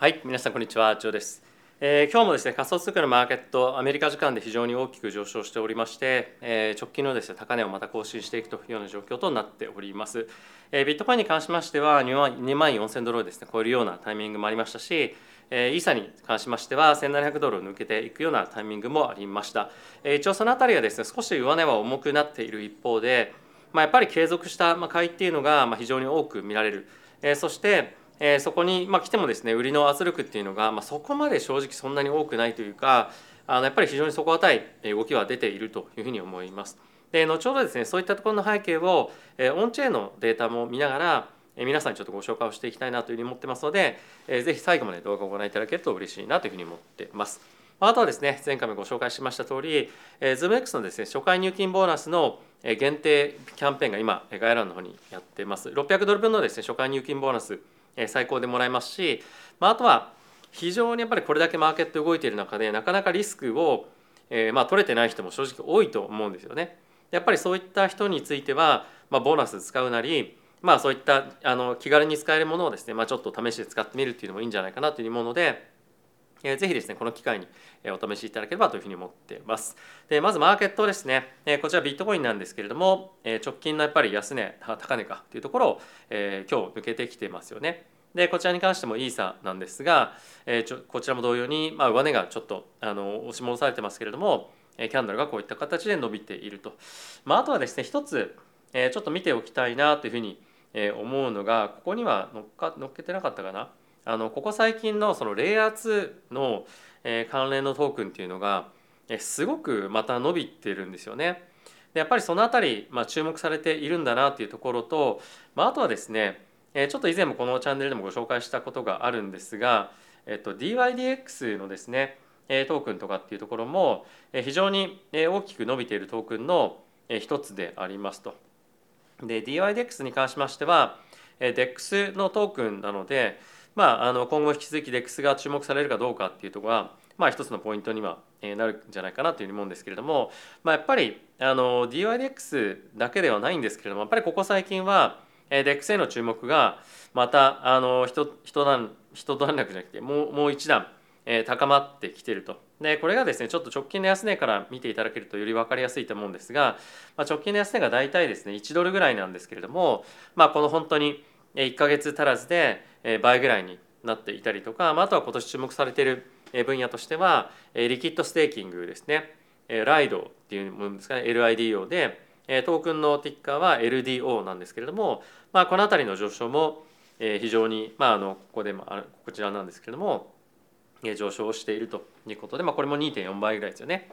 はい、皆さんこんにちは、ジョーです。えー今日もですね仮想通貨のマーケット、アメリカ時間で非常に大きく上昇しておりまして、えー直近のですね高値をまた更新していくというような状況となっております。えービットコインに関しましては2万2万4000ドルをですね超えるようなタイミングもありましたし、えーイーサに関しましては1700ドルを抜けていくようなタイミングもありました。えー一応そのあたりはですね少し上値は重くなっている一方で、まあ、やっぱり継続した買いっていうのが非常に多く見られる。えーそしてえーそこに、まあ、来てもですね売りの圧力っていうのが、まあ、そこまで正直そんなに多くないというかあのやっぱり非常に底堅い動きは出ているというふうに思います。で後ほどですねそういったところの背景を、えーオンチェーンのデータも見ながら、えー皆さんにちょっとご紹介をしていきたいなというふうに思ってますので、えーぜひ最後まで動画をご覧いただけると嬉しいなというふうに思ってます。あとはですね前回もご紹介しました通り、えー、ZoomX のですね初回入金ボーナスの限定キャンペーンが今概要欄の方にやってます。600ドル分のですね初回入金ボーナス最高でもらえますし、まあ、あとは非常にやっぱりこれだけマーケット動いている中でなかなかリスクを、えーまあ、取れてない人も正直多いと思うんですよね。やっぱりそういった人については、まあ、ボーナス使うなり、まあ、そういったあの気軽に使えるものをですね、まあ、ちょっと試しで使ってみるっていうのもいいんじゃないかなというもので、えぜひですねこの機会にお試しいただければというふうに思っています。でまずマーケットですね、えこちらビットコインなんですけれども、え直近のやっぱり安値高値かというところを、え今日抜けてきてますよね。でこちらに関してもイーサなんですが、えちょこちらも同様に、まあ、上値がちょっとあの押し戻されてますけれども、キャンドルがこういった形で伸びていると。まあ、あとはですね一つ、えちょっと見ておきたいなというふうに思うのがここには乗っか乗っけてなかったかなあのここ最近のそのレイヤー2の、関連のトークンっていうのが、すごくまた伸びてるんですよね。でやっぱりそのあたり、まあ、注目されているんだなっていうところと、まあ、あとはですね、ちょっと以前もこのチャンネルでもご紹介したことがあるんですが、えっと、DYDX のですねトークンとかっていうところも非常に大きく伸びているトークンの一つでありますと。で DYDX に関しましては DEX のトークンなので、まあ、あの今後引き続き DEX が注目されるかどうかっていうところは、まあ、一つのポイントにはなるんじゃないかなというふうに思うんですけれども、まあ、やっぱりあの DYDX だけではないんですけれどもやっぱりここ最近は DEX への注目がまたあの一一段一段落じゃなくてもうもう一段高まってきてると。でこれがですねちょっと直近の安値から見ていただけるとより分かりやすいと思うんですが、まあ、直近の安値が大体ですね1ドルぐらいなんですけれども、まあ、この本当に1ヶ月足らずで倍ぐらいになっていたりとか、あ、とは今年注目されている分野としてはリキッドステーキングですねえーライドっていうものですかね LIDO でトークンのティッカーは LDO なんですけれども、まあ、この辺りの上昇も非常に、まあ、あのここでもあこちらなんですけれども上昇しているということで、まあ、これも2.4倍ぐらいですよね。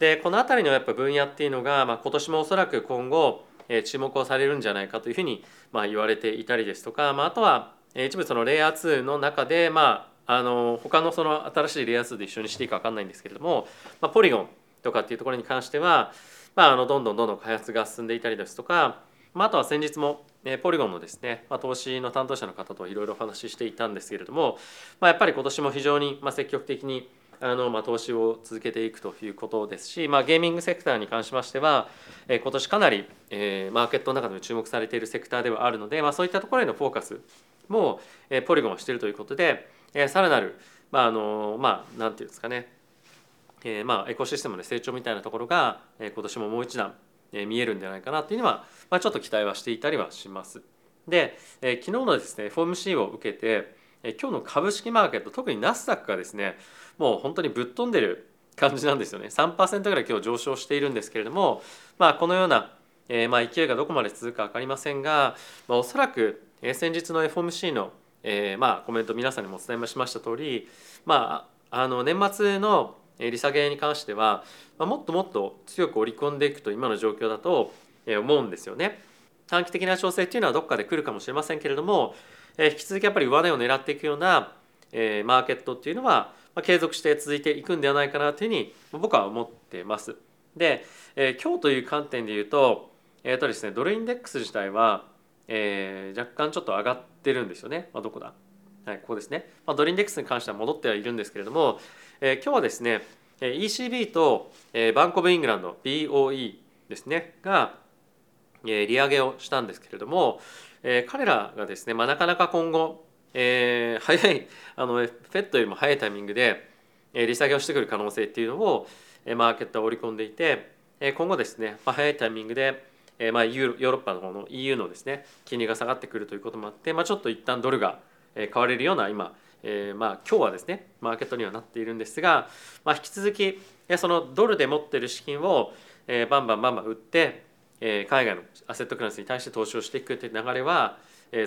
でこの辺りのやっぱ分野っていうのが、まあ、今年もおそらく今後、注目をされるんじゃないかというふうに、まあ、言われていたりですとか、まあ、あとは、一部そのレイヤー2の中で、まあ、あの他のその新しいレイヤー2で一緒にしていいか分かんないんですけれども、まあ、ポリゴンとかっていうところに関しては、まあ、あのどんどんどんどん開発が進んでいたりですとか、まあ、あとは先日も、ポリゴンのですね、ま、投資の担当者の方といろいろお話ししていたんですけれども、まあ、やっぱり今年も非常に積極的にあのまあ投資を続けていくということですし、まあ、ゲーミングセクターに関しましては、えー今年かなり、えーマーケットの中でも注目されているセクターではあるので、まあ、そういったところへのフォーカスも、えーポリゴンをしているということで、えーさらなる、まああのまあ、なんていうんですかね、えーまあ、エコシステムの成長みたいなところが、えー今年ももう一段、えー見えるんじゃないかなっていうのは、まあ、ちょっと期待はしていたりはします。で、えー昨日のですね FOMC を受けて、え今日の株式マーケット特にナスダックがですねもう本当にぶっ飛んでる感じなんですよね3%ぐらい今日上昇しているんですけれども、まあ、このような、えーまあ、勢いがどこまで続くか分かりませんが、まあ、おそらく、え先日の FOMC の、えーまあ、コメント皆さんにもお伝えしました通り、まあ、あの年末の利下げに関しては、まあ、もっともっと強く織り込んでいくと今の状況だと思うんですよね。短期的な調整っていうのはどっかで来るかもしれませんけれども、え引き続きやっぱり上値を狙っていくような、えマーケットっていうのは、ま、継続して続いていくんではないかなというふうに僕は思ってます。で、え今日という観点で言うと,、えーとですね、ドルインデックス自体は、えー若干ちょっと上がってるんですよね。まあ、どこだ？はい、ここですね。まあ、ドルインデックスに関しては戻ってはいるんですけれども、えー今日はですね、ECB と、えーバンコブイングランド BOE ですねが、えー利上げをしたんですけれども、えー彼らがですね、まあ、なかなか今後、えー、早いあのフェットよりも早いタイミングで利下げをしてくる可能性っていうのをマーケットは織り込んでいて今後ですね、まあ、早いタイミングでまあ、ヨーロッパの方の EU のですね金利が下がってくるということもあって、まあ、ちょっと一旦ドルが買われるような今、えー、まあ今日はですねマーケットにはなっているんですが、まあ、引き続きそのドルで持っている資金をバンバンバンバン売って海外のアセットクラスに対して投資をしていくという流れは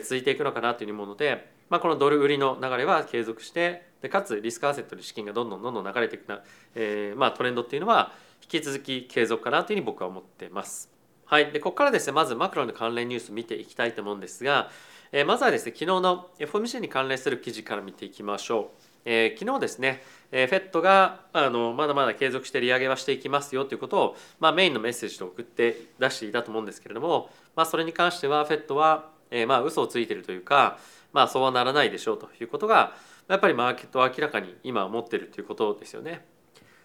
続いていくのかなというものでまあ、このドル売りの流れは継続してでかつリスクアセットに資金がどんどんどんどん流れていくな、えー、まあ、トレンドっていうのは引き続き継続かなというふうに僕は思ってます。はい、でここからですねまずマクロの関連ニュース見ていきたいと思うんですが、えー、まずはですね昨日の FOMC に関連する記事から見ていきましょう。えー、昨日ですね、えー、フェットがあのまだまだ継続して利上げはしていきますよということを、まあ、メインのメッセージと送って出していたと思うんですけれども、まあ、それに関してはフェットは、えー、まあ嘘をついてるというか、まあそうはならないでしょうということがやっぱりマーケットは明らかに今思ってるということですよね。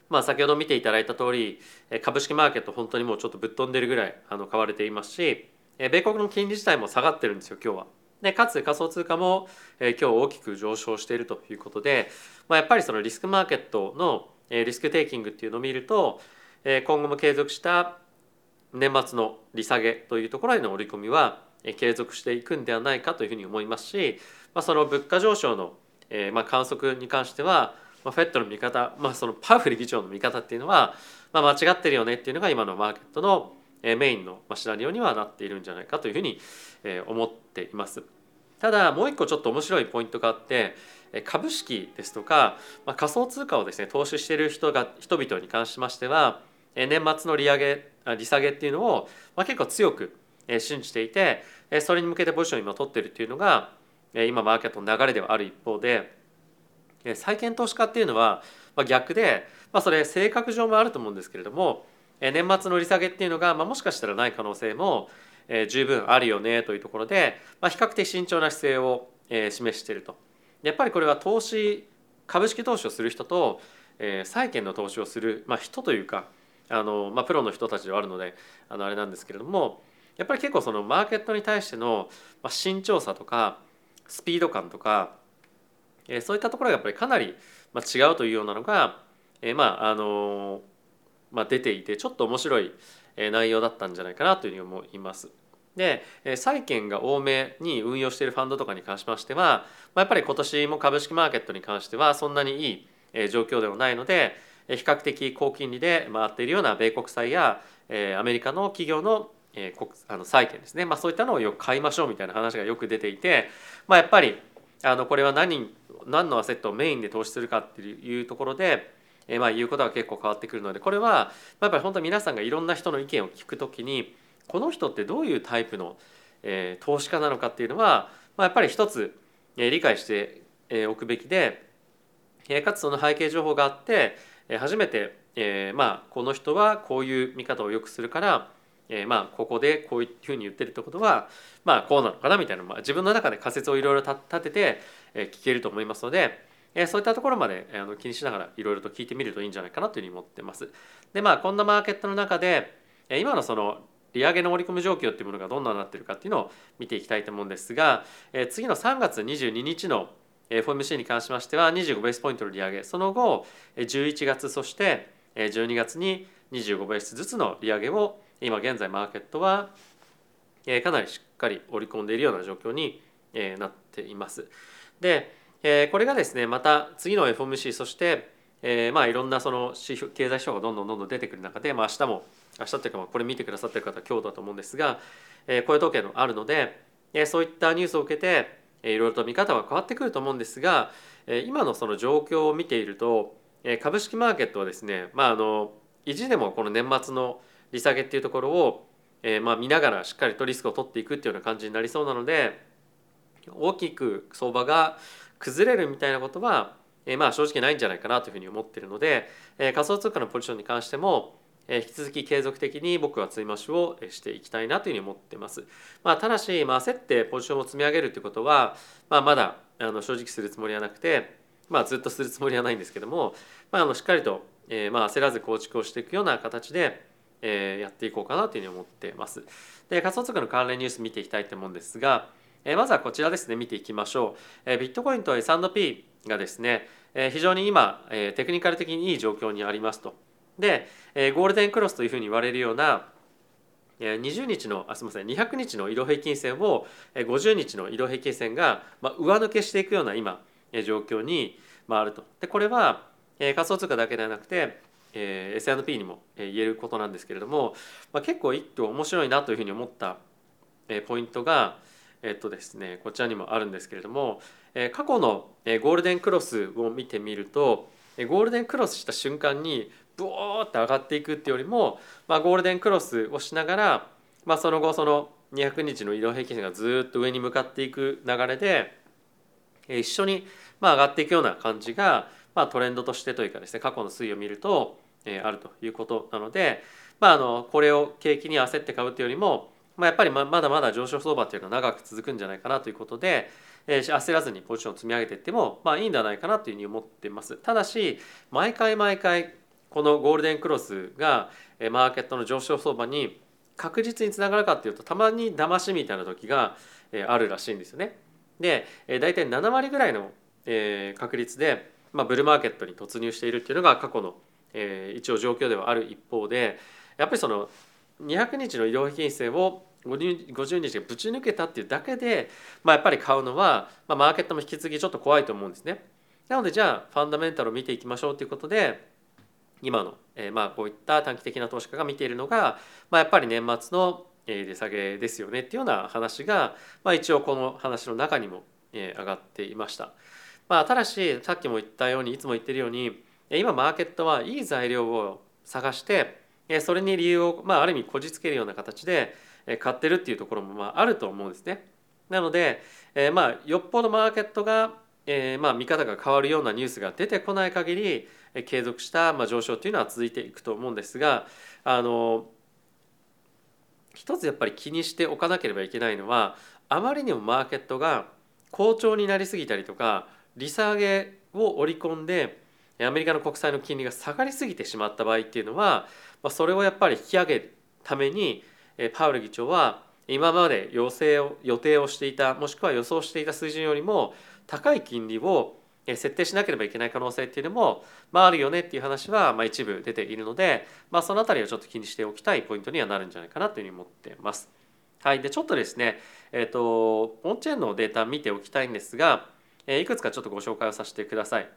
まあ、先ほど見ていただいた通り株式マーケット本当にもうちょっとぶっ飛んでるぐらいあの買われていますし米国の金利自体も下がってるんですよ今日は。でかつ仮想通貨もえ今日大きく上昇しているということで、まあ、やっぱりそのリスクマーケットのえリスクテイキングっていうのを見るとえ今後も継続した年末の利下げというところへの織り込みはえ継続していくんではないかというふうに思いますし、まあ、その物価上昇の、えー、まあ観測に関しては、まあ、フェットの見方、まあ、そのパウフル議長の見方っていうのは、まあ、間違ってるよねっていうのが今のマーケットのメインのシナリオにはなっているんじゃないかというふうに思っています。ただもう一個ちょっと面白いポイントがあって株式ですとか、まあ、仮想通貨をですね投資している人が人々に関しましては年末の利上げ利下げっていうのを、まあ、結構強く信じていてそれに向けてポジションを今取ってるっていうのが今マーケットの流れではある一方で債券投資家っていうのは逆で、まあ、それ性格上もあると思うんですけれども年末の利下げっていうのが、まあ、もしかしたらない可能性も十分あるよねというところで、まあ、比較的慎重な姿勢を示していると。やっぱりこれは投資株式投資をする人と債券の投資をする、まあ、人というかあの、まあ、プロの人たちではあるのであのあれなんですけれどもやっぱり結構そのマーケットに対しての慎重さとかスピード感とかそういったところがやっぱりかなり違うというようなのがまああのまあ、出ていてちょっと面白い内容だったんじゃないかなというふうに思います。で債券が多めに運用しているファンドとかに関しましてはまあやっぱり今年も株式マーケットに関してはそんなにいい状況ではないので比較的高金利で回っているような米国債やアメリカの企業のえー、あの債券ですね、まあ、そういったのをよく買いましょうみたいな話がよく出ていて、まあ、やっぱりあのこれは何何のアセットをメインで投資するかっていうところで、えー、まあ言うことが結構変わってくるのでこれはやっぱり本当皆さんがいろんな人の意見を聞くときにこの人ってどういうタイプの、えー、投資家なのかっていうのは、まあ、やっぱり一つ、えー、理解しておくべきで、えー、かつその背景情報があって、えー、初めて、えー、まあこの人はこういう見方をよくするからえー、まあここでこういうふうに言ってるってことはまあこうなのかなみたいな、まあ、自分の中で仮説をいろいろ立てて、え聞けると思いますので、え、そういったところまで、えー、気にしながらいろいろと聞いてみるといいんじゃないかなというふうに思ってます。でまあこんなマーケットの中で、今のその利上げの織り込み状況っていうものがどんなになってるかっていうのを見ていきたいと思うんですが、え、次の3月22日の FOMC に関しましては25ベースポイントの利上げその後11月そして12月に25ベースずつの利上げを今現在マーケットはかなりしっかり織り込んでいるような状況になっています。でこれがですねまた次の FOMC そしてまあいろんなその指標経済指標がどんどんどんどん出てくる中で、まあ、明日も明日というかこれ見てくださってる方は今日だと思うんですが雇用統計のあるのでそういったニュースを受けていろいろと見方は変わってくると思うんですが今のその状況を見ていると株式マーケットはですねまああの意地でもこの年末の利下げっていうところを、えー、まあ見ながらしっかりとリスクを取っていくっていうような感じになりそうなので大きく相場が崩れるみたいなことは、えー、まあ正直ないんじゃないかなというふうに思ってるので、えー、仮想通貨のポジションに関しても引き続き継続的に僕は積み増しをしていきたいなというふうに思ってます。まあ、ただし、まあ、焦ってポジションを積み上げるということは、まあ、まだあの正直するつもりはなくて、まあ、ずっとするつもりはないんですけども、まあ、あのしっかりと、えー、まあ焦らず構築をしていくような形で、えー、やっていこうかなというふうに思っています。で仮想通貨の関連ニュース見ていきたいと思うんですが、えまずはこちらですね見ていきましょう、えビットコインと S&P がですね、え非常に今、えテクニカル的にいい状況にありますとで、えゴールデンクロスというふうに言われるような20日のあすみません200日の移動平均線を50日の移動平均線が上抜けしていくような今状況にあると。でこれは仮想通貨だけではなくて S&P にも言えることなんですけれども、まあ、結構一挙面白いなというふうに思ったポイントがえっとですねこちらにもあるんですけれどもえ過去のゴールデンクロスを見てみるとゴールデンクロスした瞬間にブオーって上がっていくっていうよりも、まあ、ゴールデンクロスをしながら、まあ、その後その200日の移動平均線がずっと上に向かっていく流れで一緒にまあ上がっていくような感じが、まあ、トレンドとしてというかですね過去の推移を見ると、えあるということなので、まあ、あのこれを景気に焦って買うというよりも、まあ、やっぱりまだまだ上昇相場っていうのは長く続くんじゃないかなということで、え焦らずにポジションを積み上げていっても、まあ、いいんじゃないかなというふうに思ってます。ただし毎回毎回このゴールデンクロスがマーケットの上昇相場に確実につながるかっていうとたまに騙しみたいな時があるらしいんですよね。で大体7割ぐらいの確率で、まあ、ブルーマーケットに突入しているっていうのが過去の一応状況ではある一方でやっぱりその200日の移動平均線を50日がぶち抜けたっていうだけで、まあ、やっぱり買うのは、まあ、マーケットも引き継ぎちょっと怖いと思うんですね。なのでじゃあファンダメンタルを見ていきましょうということで今の、えー、まあこういった短期的な投資家が見ているのが、まあ、やっぱり年末の値下げですよねっていうような話が、まあ、一応この話の中にも上がっていました。まあ、ただしさっきも言ったようにいつも言ってるように今マーケットはいい材料を探してそれに理由を、まあ、ある意味こじつけるような形で買ってるっていうところもまああると思うんですね。なので、えー、まあよっぽどマーケットが、えー、まあ見方が変わるようなニュースが出てこない限り継続したまあ上昇というのは続いていくと思うんですがあの一つやっぱり気にしておかなければいけないのはあまりにもマーケットが好調になりすぎたりとか利下げを織り込んでアメリカの国債の金利が下がりすぎてしまった場合っていうのはまそれをやっぱり引き上げるためにパウル議長は今まで要請を予定をしていたもしくは予想していた水準よりも高い金利を設定しなければいけない可能性っていうのも、まあ、あるよねっていう話は、まあ、一部出ているので、まあ、その辺りはちょっと気にしておきたいポイントにはなるんじゃないかなというふうに思ってます。はい、でちょっとですね、えーと、オンチェーンのデータ見ておきたいんですが、え、いくつかちょっとご紹介をさせてください。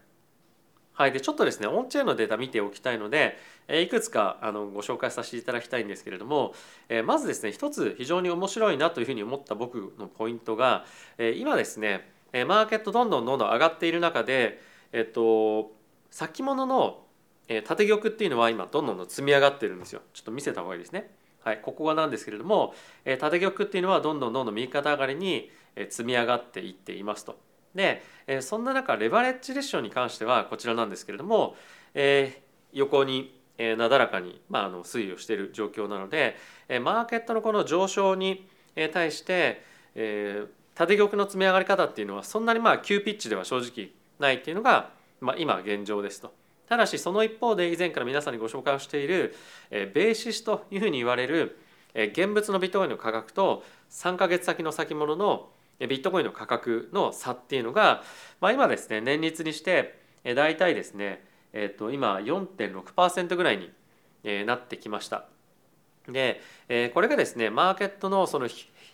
はい、でちょっとですねオンチェーンのデータ見ておきたいので、え、いくつかあのご紹介させていただきたいんですけれども、え、まずですね一つ非常に面白いなというふうに思った僕のポイントが、え、今ですねマーケットどんどんどんどん上がっている中で、えっと、先物の縦玉っていうのは今どんどん積み上がってるんですよ。ちょっと見せた方がいいですね。はい、ここがなんですけれども縦玉っていうのはどんどんどんどん右肩上がりに積み上がっていっていますと。でそんな中レバレッジレッションに関してはこちらなんですけれども、えー、横にえなだらかに、まあ、あの推移をしている状況なのでえマーケットのこの上昇に対して、えー、縦玉の積み上がり方っていうのはそんなにまあ急ピッチでは正直ないっていうのが、まあ、今現状ですと。ただしその一方で以前から皆さんにご紹介をしているベーシスというふうに言われるえ現物のビットコインの価格と3か月先の先物のビットコインの価格の差っていうのが、まあ、今ですね年率にして大体ですね、えー、と今4.6%ぐらいになってきました。でこれがですねマーケットのその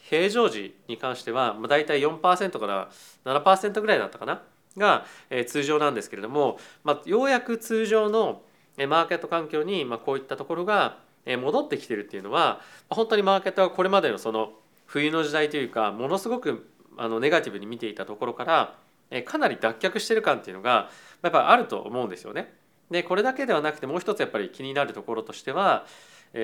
平常時に関しては大体4%から7%ぐらいだったかな？が通常なんですけれども、まあ、ようやく通常のマーケット環境にこういったところが戻ってきてるっていうのは本当にマーケットはこれまでのその冬の時代というかものすごくあのネガティブに見ていたところからかなり脱却してる感っていうのがやっぱあると思うんですよね。でこれだけではなくてもう一つやっぱり気になるところとしては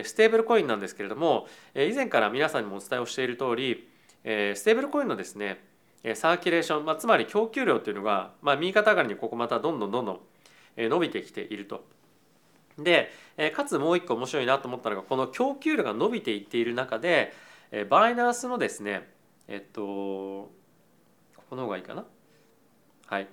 ステーブルコインなんですけれども以前から皆さんにもお伝えをしている通りステーブルコインのですねサーキュレーション、まあ、つまり供給量というのが、まあ、右肩上がりにここまたどんどんどんどん伸びてきていると。でかつもう一個面白いなと思ったのがこの供給量が伸びていっている中でバイナンスのですねえっとここの方がいいかな？はい。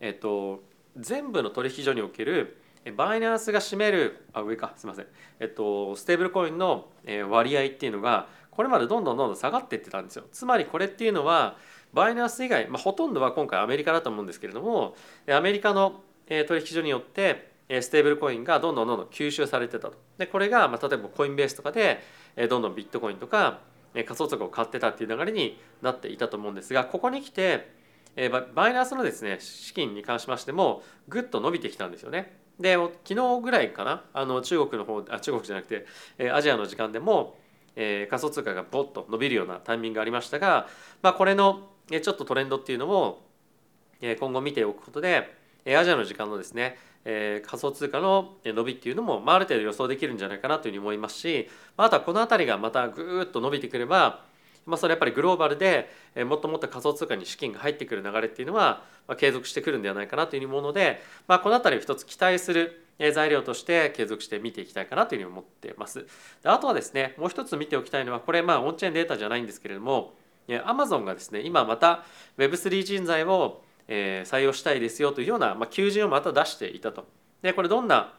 えっと全部の取引所におけるバイナンスが占めるあ上か。すみません、えっと、ステーブルコインの割合っていうのがこれまでどんどんどんどん下がっていってたんですよ。つまりこれっていうのはバイナンス以外、まあ、ほとんどは今回アメリカだと思うんですけれどもアメリカの取引所によってステーブルコインがどんどんどんどん吸収されてたと。でこれがまあ例えばコインベースとかでどんどんビットコインとか仮想通貨を買ってたっていう流れになっていたと思うんですがここに来てバイナンスのですね資金に関しましてもぐっと伸びてきたんですよね。で昨日ぐらいかなあの中国の方あ中国じゃなくてアジアの時間でも、え、仮想通貨がボッと伸びるようなタイミングがありましたが、まあ、これのちょっとトレンドっていうのを今後見ておくことでアジアの時間のですねえ仮想通貨の伸びっていうのも、まあ、ある程度予想できるんじゃないかなというふうに思いますしまあとはこの辺りがまたぐーっと伸びてくれば、まあ、それやっぱりグローバルでえもっともっと仮想通貨に資金が入ってくる流れっていうのは、まあ、継続してくるんではないかなというふうに思うので、まあ、この辺りを一つ期待する材料として継続して見ていきたいかなというふうに思ってます。であとはですねもう一つ見ておきたいのはこれまあオンチェーンデータじゃないんですけれどもアマゾンがですね今また Web3 人材を採用したいですよというような、まあ、求人をまた出していたと。でこれどんな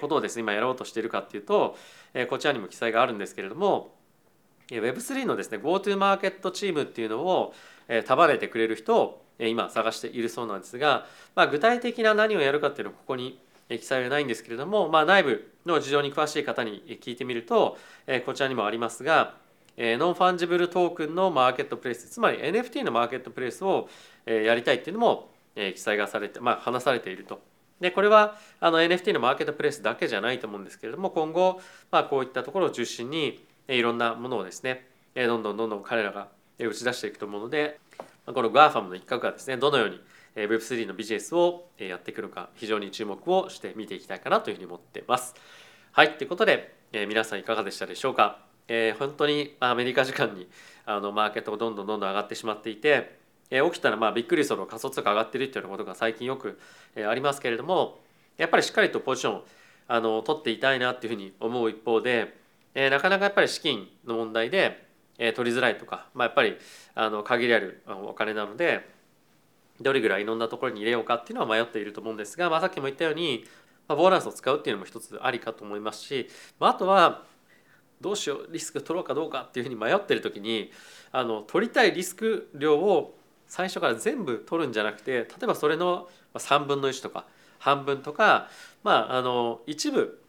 ことをですね今やろうとしているかっていうとこちらにも記載があるんですけれども Web3 のですね GoTo マーケットチームっていうのを束ねてくれる人を今探しているそうなんですが、まあ、具体的な何をやるかっていうのはここに記載はないんですけれども、まあ、内部の事情に詳しい方に聞いてみるとこちらにもありますが non-fungible token のマーケットプレイスつまり NFT のマーケットプレイスをやりたいっていうのも記載がされて、まあ、話されていると。でこれはあの NFT のマーケットプレイスだけじゃないと思うんですけれども今後、まあ、こういったところを中心にいろんなものをですねどんどんどんどん彼らが打ち出していくと思うのでこの GAFAM の一角がですねどのように Web3 のビジネスをやってくるか非常に注目をして見ていきたいかなというふうに思ってます。はいということで皆さんいかがでしたでしょうか？えー、本当にアメリカ時間にあのマーケットがどんどんどんどん上がってしまっていて、えー、起きたらまあびっくりする仮想通貨上がってるっていうようなことが最近よく、えー、ありますけれどもやっぱりしっかりとポジションあの取っていたいなっていうふうに思う一方で、えー、なかなかやっぱり資金の問題で、えー、取りづらいとか、まあ、やっぱりあの限りあるお金なのでどれぐらいいろんなところに入れようかっていうのは迷っていると思うんですが、まあ、さっきも言ったように、まあ、ボーナスを使うっていうのも一つありかと思いますし、まあ、あとはどうしようリスク取ろうかどうかっていうふうに迷ってる時にあの取りたいリスク量を最初から全部取るんじゃなくて例えばそれの3分の1とか半分とか、まあ、あの一部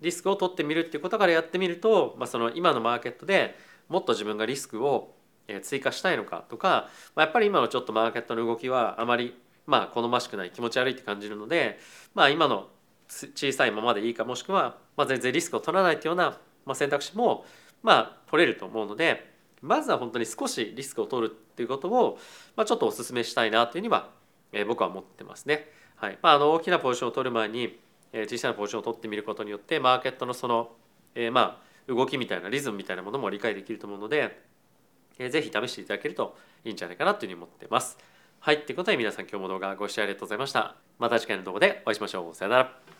リスクを取ってみるっていうことからやってみると、まあ、その今のマーケットでもっと自分がリスクを追加したいのかとか、まあ、やっぱり今のちょっとマーケットの動きはあまりまあ好ましくない気持ち悪いって感じるので、まあ、今の小さいままでいいかもしくは、まあ、全然リスクを取らないというようなまあ、選択肢もまあ取れると思うのでまずは本当に少しリスクを取るっていうことを、まあ、ちょっとお勧めしたいなというには、えー、僕は思ってますね。はいまあ、あの大きなポジションを取る前に、えー、小さなポジションを取ってみることによってマーケットのその、えー、まあ動きみたいなリズムみたいなものも理解できると思うので、えー、ぜひ試していただけるといいんじゃないかなというふうに思ってます。はい、ということで皆さん今日も動画ご視聴ありがとうございました。また次回の動画でお会いしましょう。さよなら。